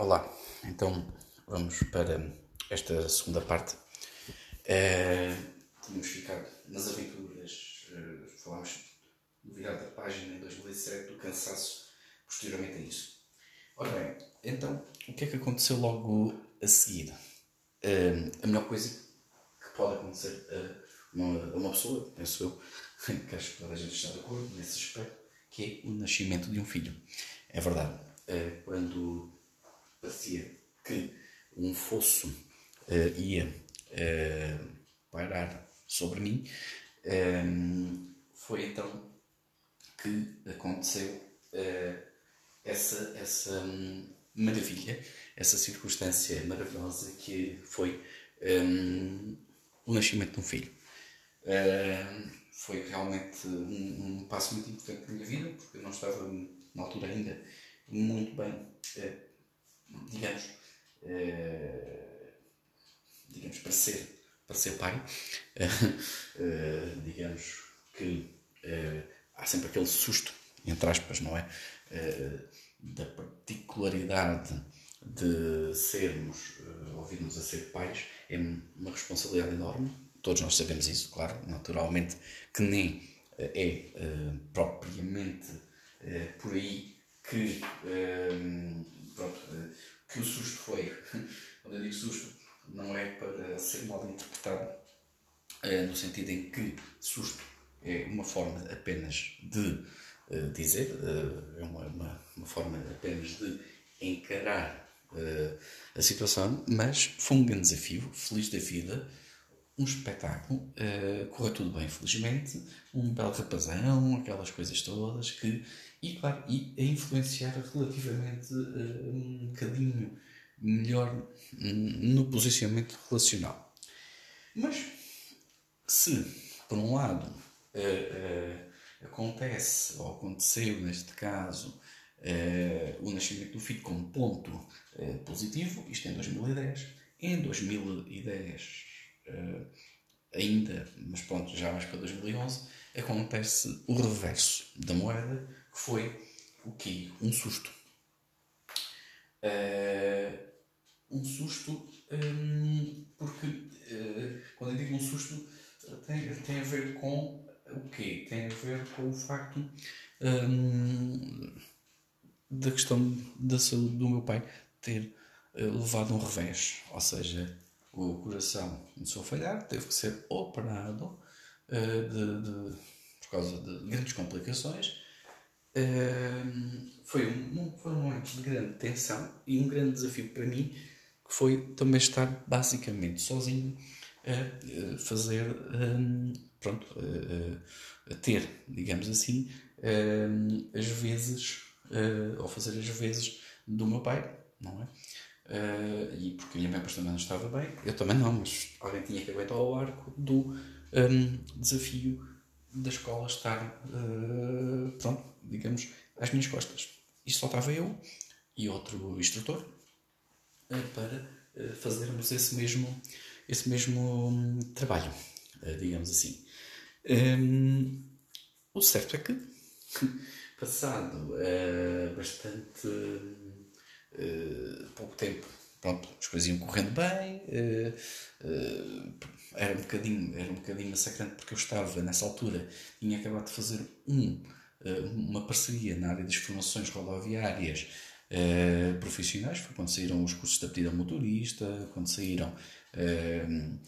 Olá, então vamos para esta segunda parte. Uh, tínhamos ficado nas aventuras, uh, falámos do virar da página em 2007, do cansaço posteriormente a isso. Ora bem, então o que é que aconteceu logo a seguir? Uh, a melhor coisa que pode acontecer a uma, a uma pessoa, penso eu, que acho que toda a gente está de acordo nesse aspecto, que é o nascimento de um filho. É verdade, uh, quando parecia que um fosso uh, ia uh, pairar sobre mim, um, foi então que aconteceu uh, essa, essa um, maravilha, essa circunstância maravilhosa que foi um, o nascimento de um filho. foi realmente um, um, passo muito importante na minha vida, porque eu não estava na altura ainda muito bem digamos, uh, digamos para ser, para ser pai, uh, digamos que há sempre aquele susto, entre aspas, não é? da particularidade de sermos, ouvirmos a ser pais, é uma responsabilidade enorme. Todos nós sabemos isso, claro, naturalmente, que nem é propriamente por aí que pronto, eh, que o susto foi. Quando eu digo susto, não é para ser mal interpretado, é no sentido em que susto é uma forma apenas de uh, dizer, uh, é uma, uma, uma, forma apenas de encarar uh, a situação, mas foi um grande desafio, feliz da vida, um espetáculo, correu tudo bem, felizmente, um belo rapazão, aquelas coisas todas que e, claro, e a influenciar relativamente uh, um bocadinho melhor no posicionamento relacional. Mas se, por um lado, uh, uh, acontece, ou aconteceu neste caso, o nascimento do filho como ponto positivo, isto em 2010, em 2010 ainda, mas pronto, já mais para 2011, acontece o reverso da moeda, foi o quê? Um susto. Uh, um susto um, porque uh, quando eu digo um susto tem, tem a ver com o quê? Tem a ver com o facto um, da questão da saúde do meu pai ter uh, levado um revés, ou seja, o coração começou a falhar, teve que ser operado de, de, por causa de grandes complicações foi, um, foi um momento de grande tensão e um grande desafio para mim, que foi também estar basicamente sozinho a fazer, um, pronto, a, a, ter, digamos assim, um, as vezes, uh, ou fazer as vezes do meu pai, não é? Uh, e porque a minha mãe também não estava bem, eu também não, mas alguém tinha que aguentar o arco do um, desafio da escola estar, uh, digamos, às minhas costas. E só estava eu e outro instrutor uh, para uh, fazermos esse mesmo, esse mesmo um, trabalho, digamos assim. Um, o certo é que, passado bastante pouco tempo, pronto, as coisas iam correndo bem, era um bocadinho, era um bocadinho massacrante porque eu estava nessa altura, tinha acabado de fazer um, eh, uma parceria na área das formações rodoviárias uh, profissionais, foi quando saíram os cursos de aptidão motorista, quando saíram uh,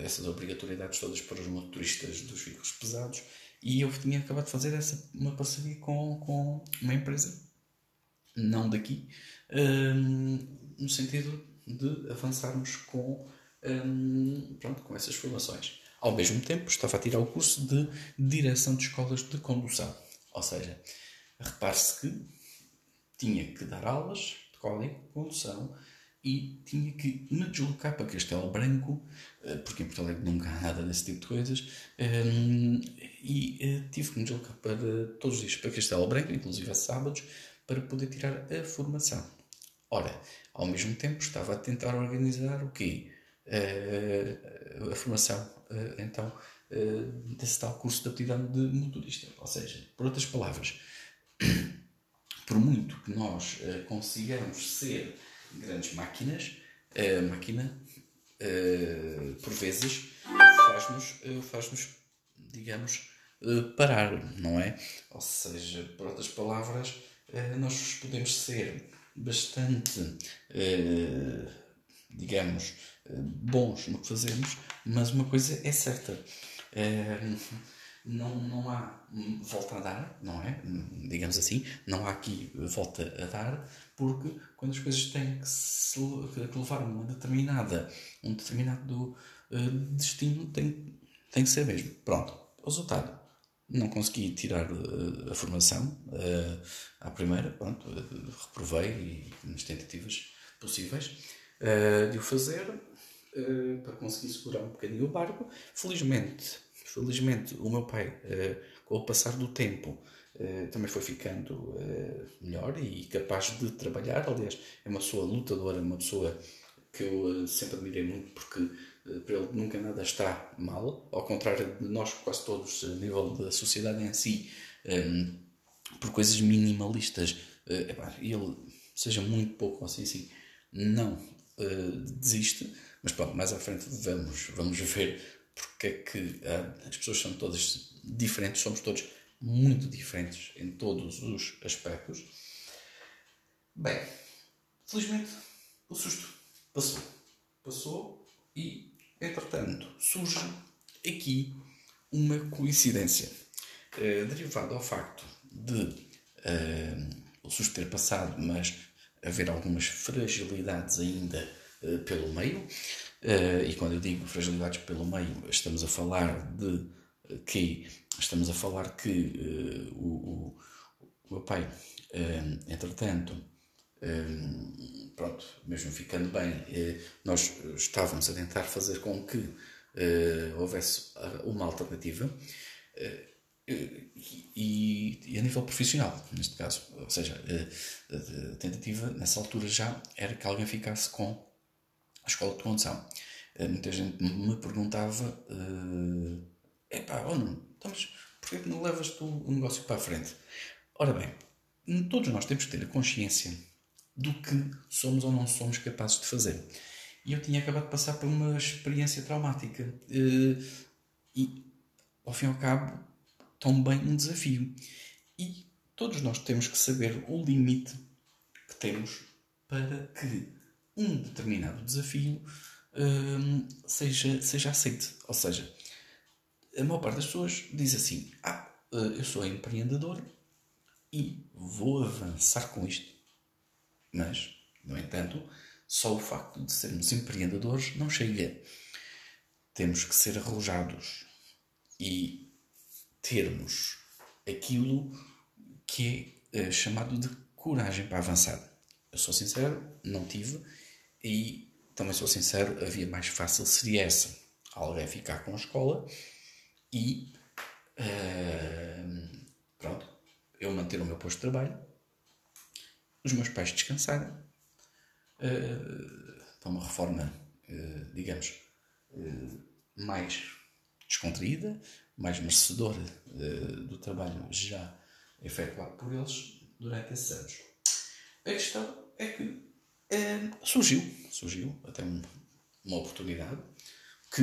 essas obrigatoriedades todas para os motoristas dos veículos pesados, e eu tinha acabado de fazer essa, uma parceria com, com uma empresa, não daqui, no sentido de avançarmos com um, pronto, com essas formações. Ao mesmo tempo, estava a tirar o curso de direção de escolas de condução. Ou seja, repare-se que tinha que dar aulas de código condução e tinha que me deslocar para Castelo Branco, eh, porque em Porto Alegre nunca há nada desse tipo de coisas, um, e uh, tive que me deslocar para, todos os dias para Castelo Branco, inclusive a sábados, para poder tirar a formação. Ora, ao mesmo tempo estava a tentar organizar o quê? a formação, então, desse tal curso de aptidão de motorista. Ou seja, por outras palavras, por muito que nós consigamos ser grandes máquinas, a máquina, uh, por vezes, faz-nos, faz-nos digamos, parar, não é? Ou seja, por outras palavras, nós podemos ser bastante, digamos, bons no que fazemos, mas uma coisa é certa não, não há volta a dar, não é? Digamos assim, não há aqui volta a dar, porque quando as coisas têm que, se, que levar uma determinada, um determinado uh, destino, tem, tem que ser mesmo. Pronto, resultado. Não consegui tirar uh, a formação uh, à primeira, pronto, reprovei nas tentativas possíveis de o fazer para conseguir segurar um bocadinho o barco. Felizmente, Felizmente, o meu pai, uh, com o passar do tempo, uh, também foi ficando uh, melhor e capaz de trabalhar. Aliás, é uma pessoa lutadora, uma pessoa que eu sempre admirei muito porque para ele nunca nada está mal, ao contrário de nós, quase todos, a nível da sociedade em si, um, por coisas minimalistas, ele, seja muito pouco assim, assim não desiste, mas pronto, mais à frente vamos, vamos ver porque é que ah, as pessoas são todas diferentes, somos todos muito diferentes em todos os aspectos. Bem, felizmente o susto passou. Passou e, entretanto, surge aqui uma coincidência uh, derivada ao facto de uh, o susto ter passado, mas haver algumas fragilidades ainda uh, pelo meio. Uh, e quando eu digo fragilidades pelo meio, estamos a falar de que estamos a falar que uh, o, o, o, meu pai, uh, entretanto, pronto, mesmo ficando bem, nós estávamos a tentar fazer com que houvesse uma alternativa. E, e, a nível profissional, neste caso, ou seja, a tentativa nessa altura já era que alguém ficasse com escola de condução. Uh, muita gente me perguntava: uh, epá, oh não, então, mas porquê que não levas tu o negócio para a frente? Ora bem, todos nós temos que ter a consciência do que somos ou não somos capazes de fazer. E eu tinha acabado de passar por uma experiência traumática. Uh, e, ao fim e ao cabo, também um desafio. E todos nós temos que saber o limite que temos para que um determinado desafio um, seja, seja aceito. Ou seja, a maior parte das pessoas diz assim: Ah, eh, eu sou empreendedor e vou avançar com isto. Mas, no entanto, só o facto de sermos empreendedores não chega. Temos que ser arrojados e termos aquilo que é uh, chamado de coragem para avançar. Eu sou sincero, não tive e também sou sincero, a via mais fácil seria essa: alguém ficar com a escola e uh, pronto, eu manter o meu posto de trabalho, os meus pais descansarem, uh, para uma reforma, uh, digamos, mais descontraída, mais merecedora do trabalho já efetuado por eles durante esses anos. A questão é que surgiu, surgiu até uma oportunidade que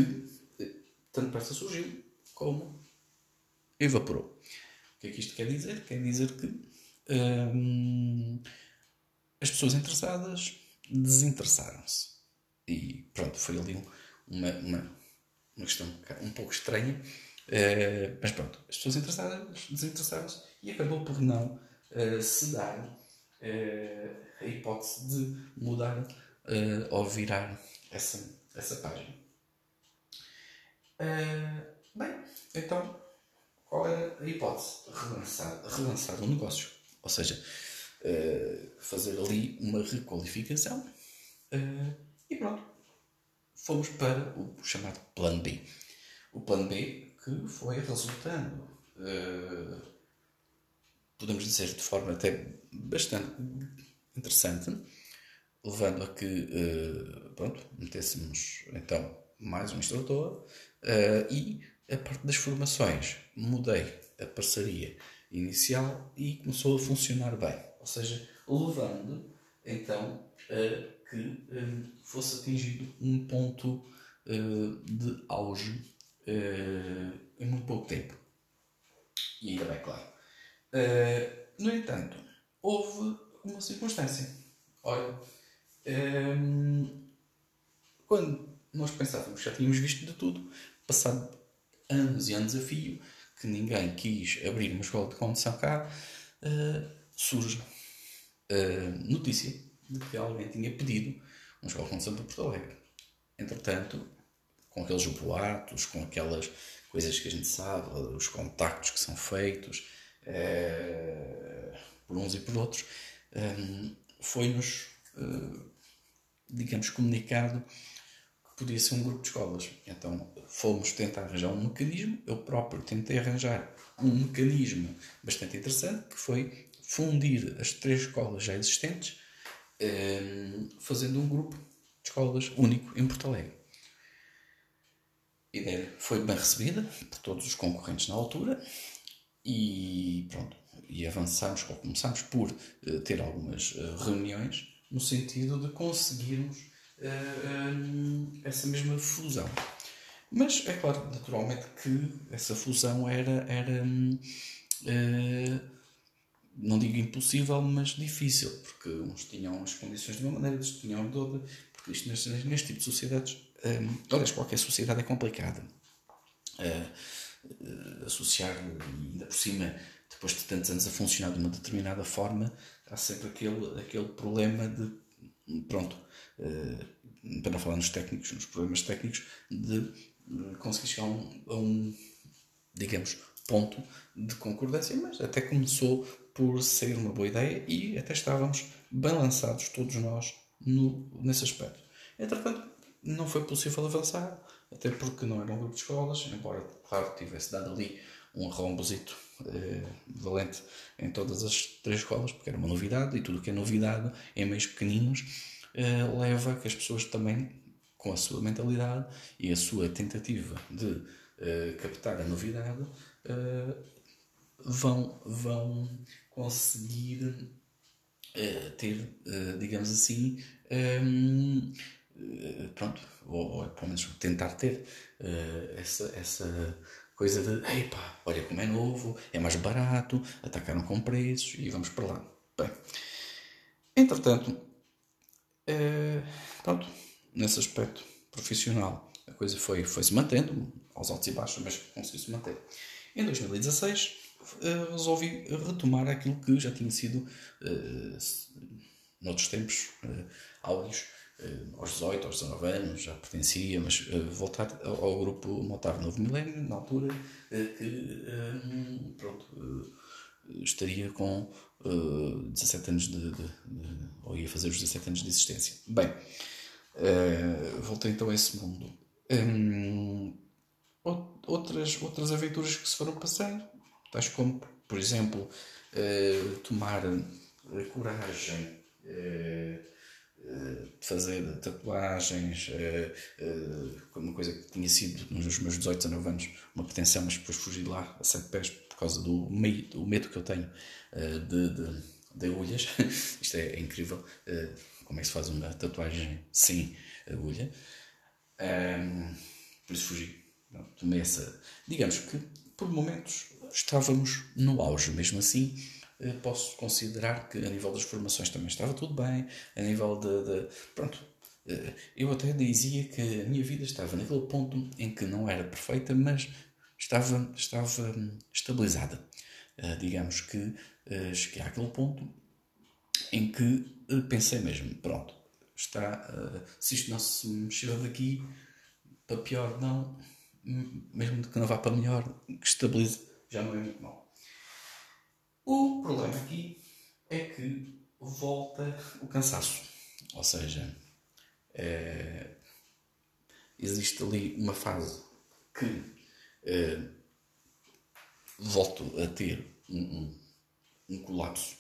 eh, tanto pressa surgiu como evaporou. O que é que isto quer dizer? Quer dizer que as pessoas interessadas desinteressaram-se. E pronto, foi ali uma, uma, uma questão um pouco estranha. Uh, mas pronto, as pessoas interessadas desinteressaram-se e acabou por não uh, se dar uh, a hipótese de mudar uh, ou virar essa, essa página. Uh, bem, então, qual é a hipótese? Relançar, relançar o negócio. Ou seja, fazer ali uma requalificação e pronto. Fomos para o chamado Plano B. O Plano B que foi resultando, podemos dizer de forma até bastante interessante, levando a que uh, pronto, metêssemos então mais um instrutor uh, e a parte das formações mudei a parceria inicial e começou a funcionar bem, ou seja, levando então que fosse atingido um ponto de auge em muito pouco tempo. E ainda bem, claro. No entanto, houve uma circunstância. Ora, quando nós pensávamos que já tínhamos visto de tudo, passado anos e anos a fio, que ninguém quis abrir uma escola de condução cá, uh, surge a notícia de que alguém tinha pedido uma escola de condução para Porto Alegre. Entretanto, com aqueles boatos, com aquelas coisas que a gente sabe, os contactos que são feitos uh, por uns e por outros, um, eh, foi-nos, uh, digamos, comunicado podia ser um grupo de escolas. Então fomos tentar arranjar um mecanismo, eu próprio tentei arranjar um mecanismo bastante interessante, que foi fundir as três escolas já existentes, ehm, fazendo um grupo de escolas único em Porto Alegre. A ideia foi bem recebida por todos os concorrentes na altura e pronto, e avançamos, ou começámos por uh, ter algumas uh, reuniões no sentido de conseguirmos uh, essa mesma fusão. Mas é claro, naturalmente, que essa fusão era, era uh, não digo impossível, mas difícil, porque uns tinham as condições de uma maneira, outros tinham de outra, porque isto neste, neste tipo de sociedades, um, aliás, qualquer sociedade é complicada. Uh, associar, ainda por cima, depois de tantos anos a funcionar de uma determinada forma, há sempre aquele, aquele problema de, pronto, uh, para não falar nos técnicos, nos problemas técnicos, de conseguir chegar a um, a um, digamos, ponto de concordância, mas até começou por ser uma boa ideia e até estávamos bem lançados, todos nós, no, nesse aspecto. Entretanto, não foi possível avançar, até porque não era um grupo de escolas, embora, claro, tivesse dado ali um rombozito eh, valente em todas as três escolas, porque era uma novidade e tudo o que é novidade em meios pequeninos uh, leva que as pessoas também, com a sua mentalidade e a sua tentativa de uh, captar a novidade, uh, vão, vão conseguir ter, digamos assim, pronto, ou, ou, pelo menos tentar ter essa, essa coisa de, epá, olha como é novo, é mais barato, atacaram com preços e vamos para lá. Bem, entretanto, é, pronto, nesse aspecto profissional, a coisa foi, foi se mantendo, aos altos e baixos, mas conseguiu-se manter. Em 2016, eh, resolvi retomar aquilo que já tinha sido, uh, noutros tempos, uh, áudios, aos 18, aos 19 anos, já pertencia, mas uh, voltar ao, grupo Motar Novo Milénio, na altura, que, pronto, estaria com uh, 17 anos de, de, de, ou ia fazer os 17 anos de existência. Bem, voltei então a esse mundo. Um, outras, outras aventuras que se foram passando, tais como, por exemplo, tomar coragem fazer tatuagens, uma coisa que tinha sido nos meus 18, 19 anos uma pretensão, mas depois fugi de lá a sete pés por causa do, meio, do medo que eu tenho de, de, de, agulhas. Isto é, é incrível. Como é que se faz uma tatuagem sem agulha? Por isso fugi. tomei essa. Digamos que por momentos estávamos no auge, mesmo assim. Uh, posso considerar que a nível das formações também estava tudo bem, a nível de. de pronto, eu até dizia que a minha vida estava naquele ponto em que não era perfeita, mas estava, estava hum, estabilizada. Uh, digamos que cheguei àquele ponto em que pensei mesmo, pronto, está, se isto não se mexer daqui, para pior não, mesmo que não vá para melhor, que estabilize, já não é muito mal. O problema aqui é volta o cansaço. Ou seja, é, existe ali uma fase que uh, volto a ter um, um, um colapso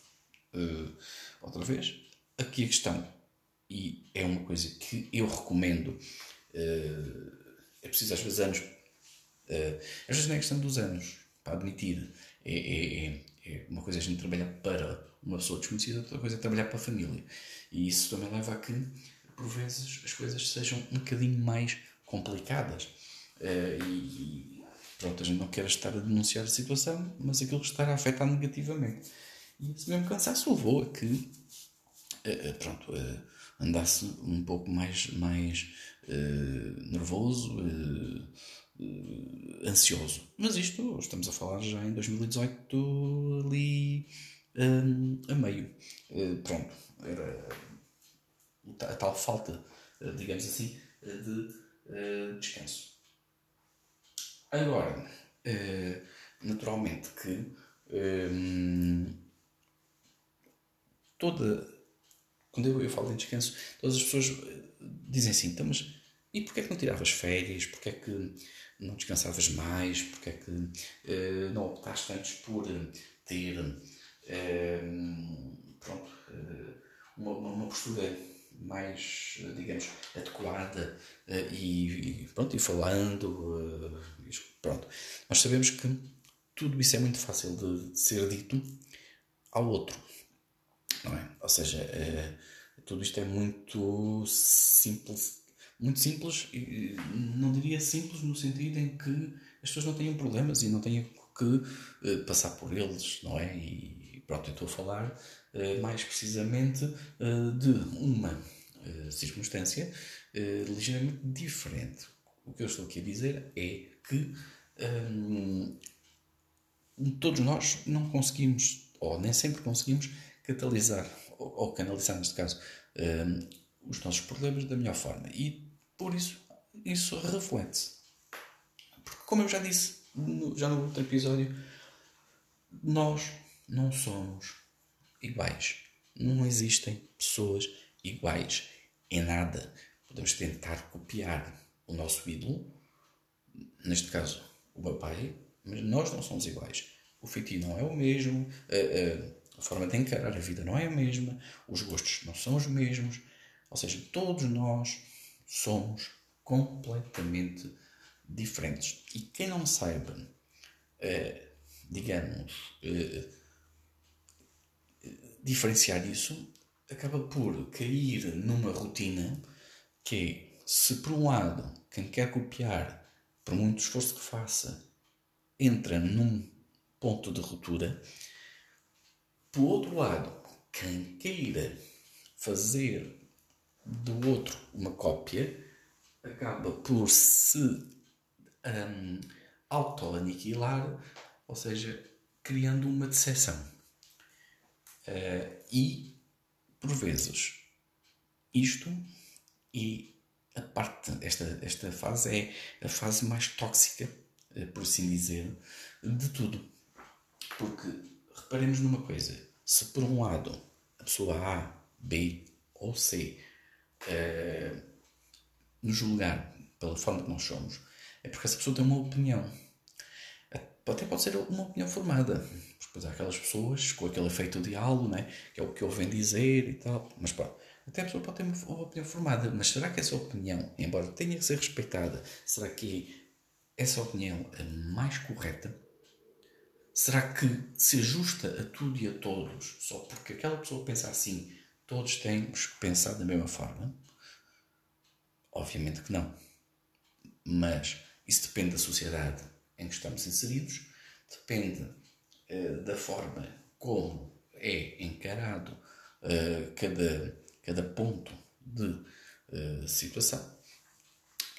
uh, outra vez. Aqui a questão, e é uma coisa que eu recomendo, uh, é preciso às vezes anos, às vezes não é questão dos anos, para admitir, é, é, é uma coisa a gente trabalhar para uma pessoa desconhecida, outra coisa é trabalhar para a família. E isso também leva a que, por vezes, as coisas sejam um bocadinho mais complicadas. Uh, e, pronto, a gente não quer estar a denunciar a situação, mas aquilo estará a afetar negativamente. E esse mesmo cansaço levou a que, uh, pronto, uh, andasse um pouco mais, mais nervoso, ansioso. Mas isto, estamos a falar já em 2018, ali um, a meio. pronto, era a tal falta, digamos assim, de descanso. Agora, uh, naturalmente que um, toda. Quando eu, eu falo em descanso, todas as pessoas dizem assim, então, mas e porquê é que não tiravas férias? Porquê é que não descansavas mais? Porquê é que uh, não optaste antes por ter uh, pronto, uh, uma, uma postura mais, digamos, adequada e, e, pronto, e falando Pronto. Nós sabemos que tudo isso é muito fácil de, ser dito ao outro. Não é? Ou seja, é, tudo isto é muito simples. Muito simples, não diria simples no sentido em que as pessoas não têm problemas e não têm que passar por eles, não é? E pronto, eu estou a falar uh, mais precisamente uh, de uma circunstância ligeiramente diferente. O que eu estou aqui a dizer é que hum, todos nós não conseguimos, ou nem sempre conseguimos, catalisar, ou, canalizar, neste caso, hum, os nossos problemas da melhor forma. E por isso, isso reflete-se. Porque, como eu já disse no, já no outro episódio, nós não somos iguais. Não existem pessoas iguais em nada. Podemos tentar copiar o nosso ídolo, neste caso o meu pai, mas nós não somos iguais. O feitio não é o mesmo, a, a, a, forma de encarar a vida não é a mesma, os gostos não são os mesmos, ou seja, todos nós somos completamente diferentes. E quem não saiba, eh, digamos, eh, diferenciar isso, acaba por cair numa rotina que é, se por um lado, quem quer copiar por muito esforço que faça, entra num ponto de ruptura. Por outro lado, quem queira fazer do outro uma cópia acaba por se um, auto-aniquilar, ou seja, criando uma decepção. Uh, e, por vezes, isto e a parte, esta, esta fase é a fase mais tóxica, eh, por assim dizer, de tudo. Porque reparemos numa coisa: se por um lado a pessoa A, B ou C uh, nos julgar pela forma que nós somos, é porque essa pessoa tem uma opinião. Até pode ser uma opinião formada. Depois há aquelas pessoas com aquele efeito de halo, né? que é o que ouvem dizer e tal. Mas pronto até a pessoa pode ter uma opinião formada, mas será que essa opinião, embora tenha que ser respeitada, será que essa opinião é mais correta? Será que se ajusta a tudo e a todos só porque aquela pessoa pensa assim, todos temos que pensar da mesma forma? Obviamente que não. Mas isso depende da sociedade em que estamos inseridos, depende uh, da forma como é encarado uh, cada cada ponto de uh, situação.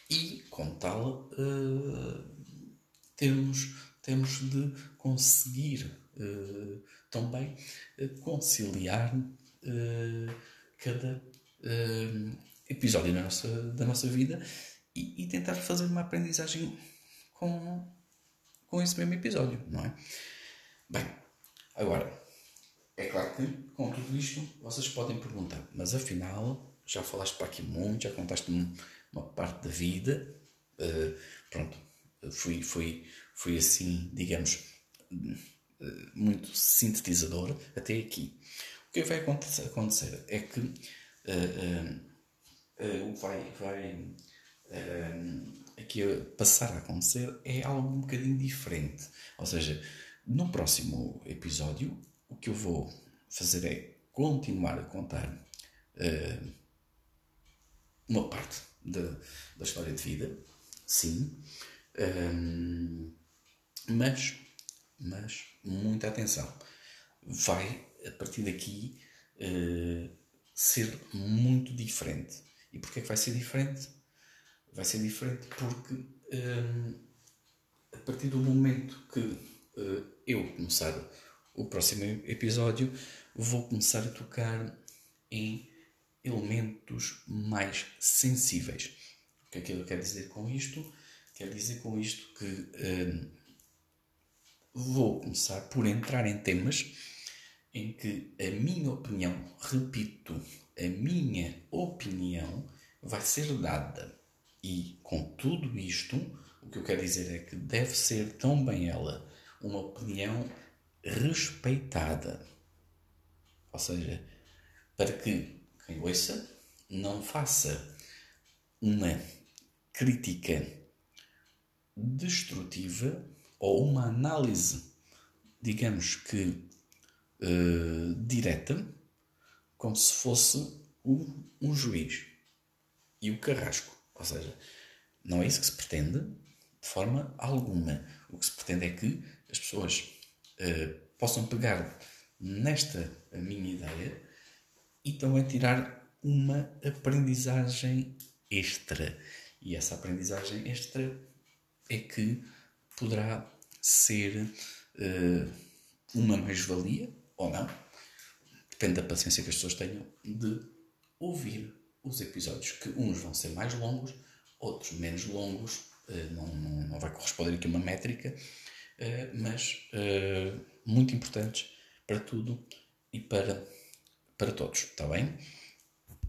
E, como tal, temos, temos de conseguir também conciliar cada episódio da nossa, da nossa vida e, e, tentar fazer uma aprendizagem com, com esse mesmo episódio, não é? Bem, agora é claro que, com tudo isto, vocês podem perguntar, mas afinal, já falaste para aqui muito, já contaste uma parte da vida, uh, pronto, fui, fui, fui assim, digamos, uh, muito sintetizador até aqui. O que vai acontecer é que uh, vai, vai aqui passar a acontecer é algo um bocadinho diferente. Ou seja, no próximo episódio o que eu vou fazer é continuar a contar uh, uma parte da, da história de vida, sim, um, mas, mas muita atenção. Vai, a partir daqui, uh, ser muito diferente. E porquê é que vai ser diferente? Vai ser diferente porque um, a partir do momento que uh, eu começar o próximo episódio, vou começar a tocar em elementos mais sensíveis. O que é que ele quer dizer com isto? Quer dizer com isto que hum, vou começar por entrar em temas em que a minha opinião, repito, a minha opinião vai ser dada. E com tudo isto, o que eu quero dizer é que deve ser também ela uma opinião respeitada. Ou seja, para que quem ouça não faça uma crítica destrutiva ou uma análise, digamos que uh, direta, como se fosse um, um juiz e o carrasco. Ou seja, não é isso que se pretende de forma alguma. O que se pretende é que as pessoas uh, possam pegar nesta minha ideia e também tirar uma aprendizagem extra. E essa aprendizagem extra é que poderá ser uh, uma mais-valia ou não. Depende da paciência que as pessoas tenham de ouvir os episódios, que uns vão ser mais longos, outros menos longos. Uh, não, não, não vai corresponder aqui uma métrica, mas muito importantes para tudo e para para todos, está bem?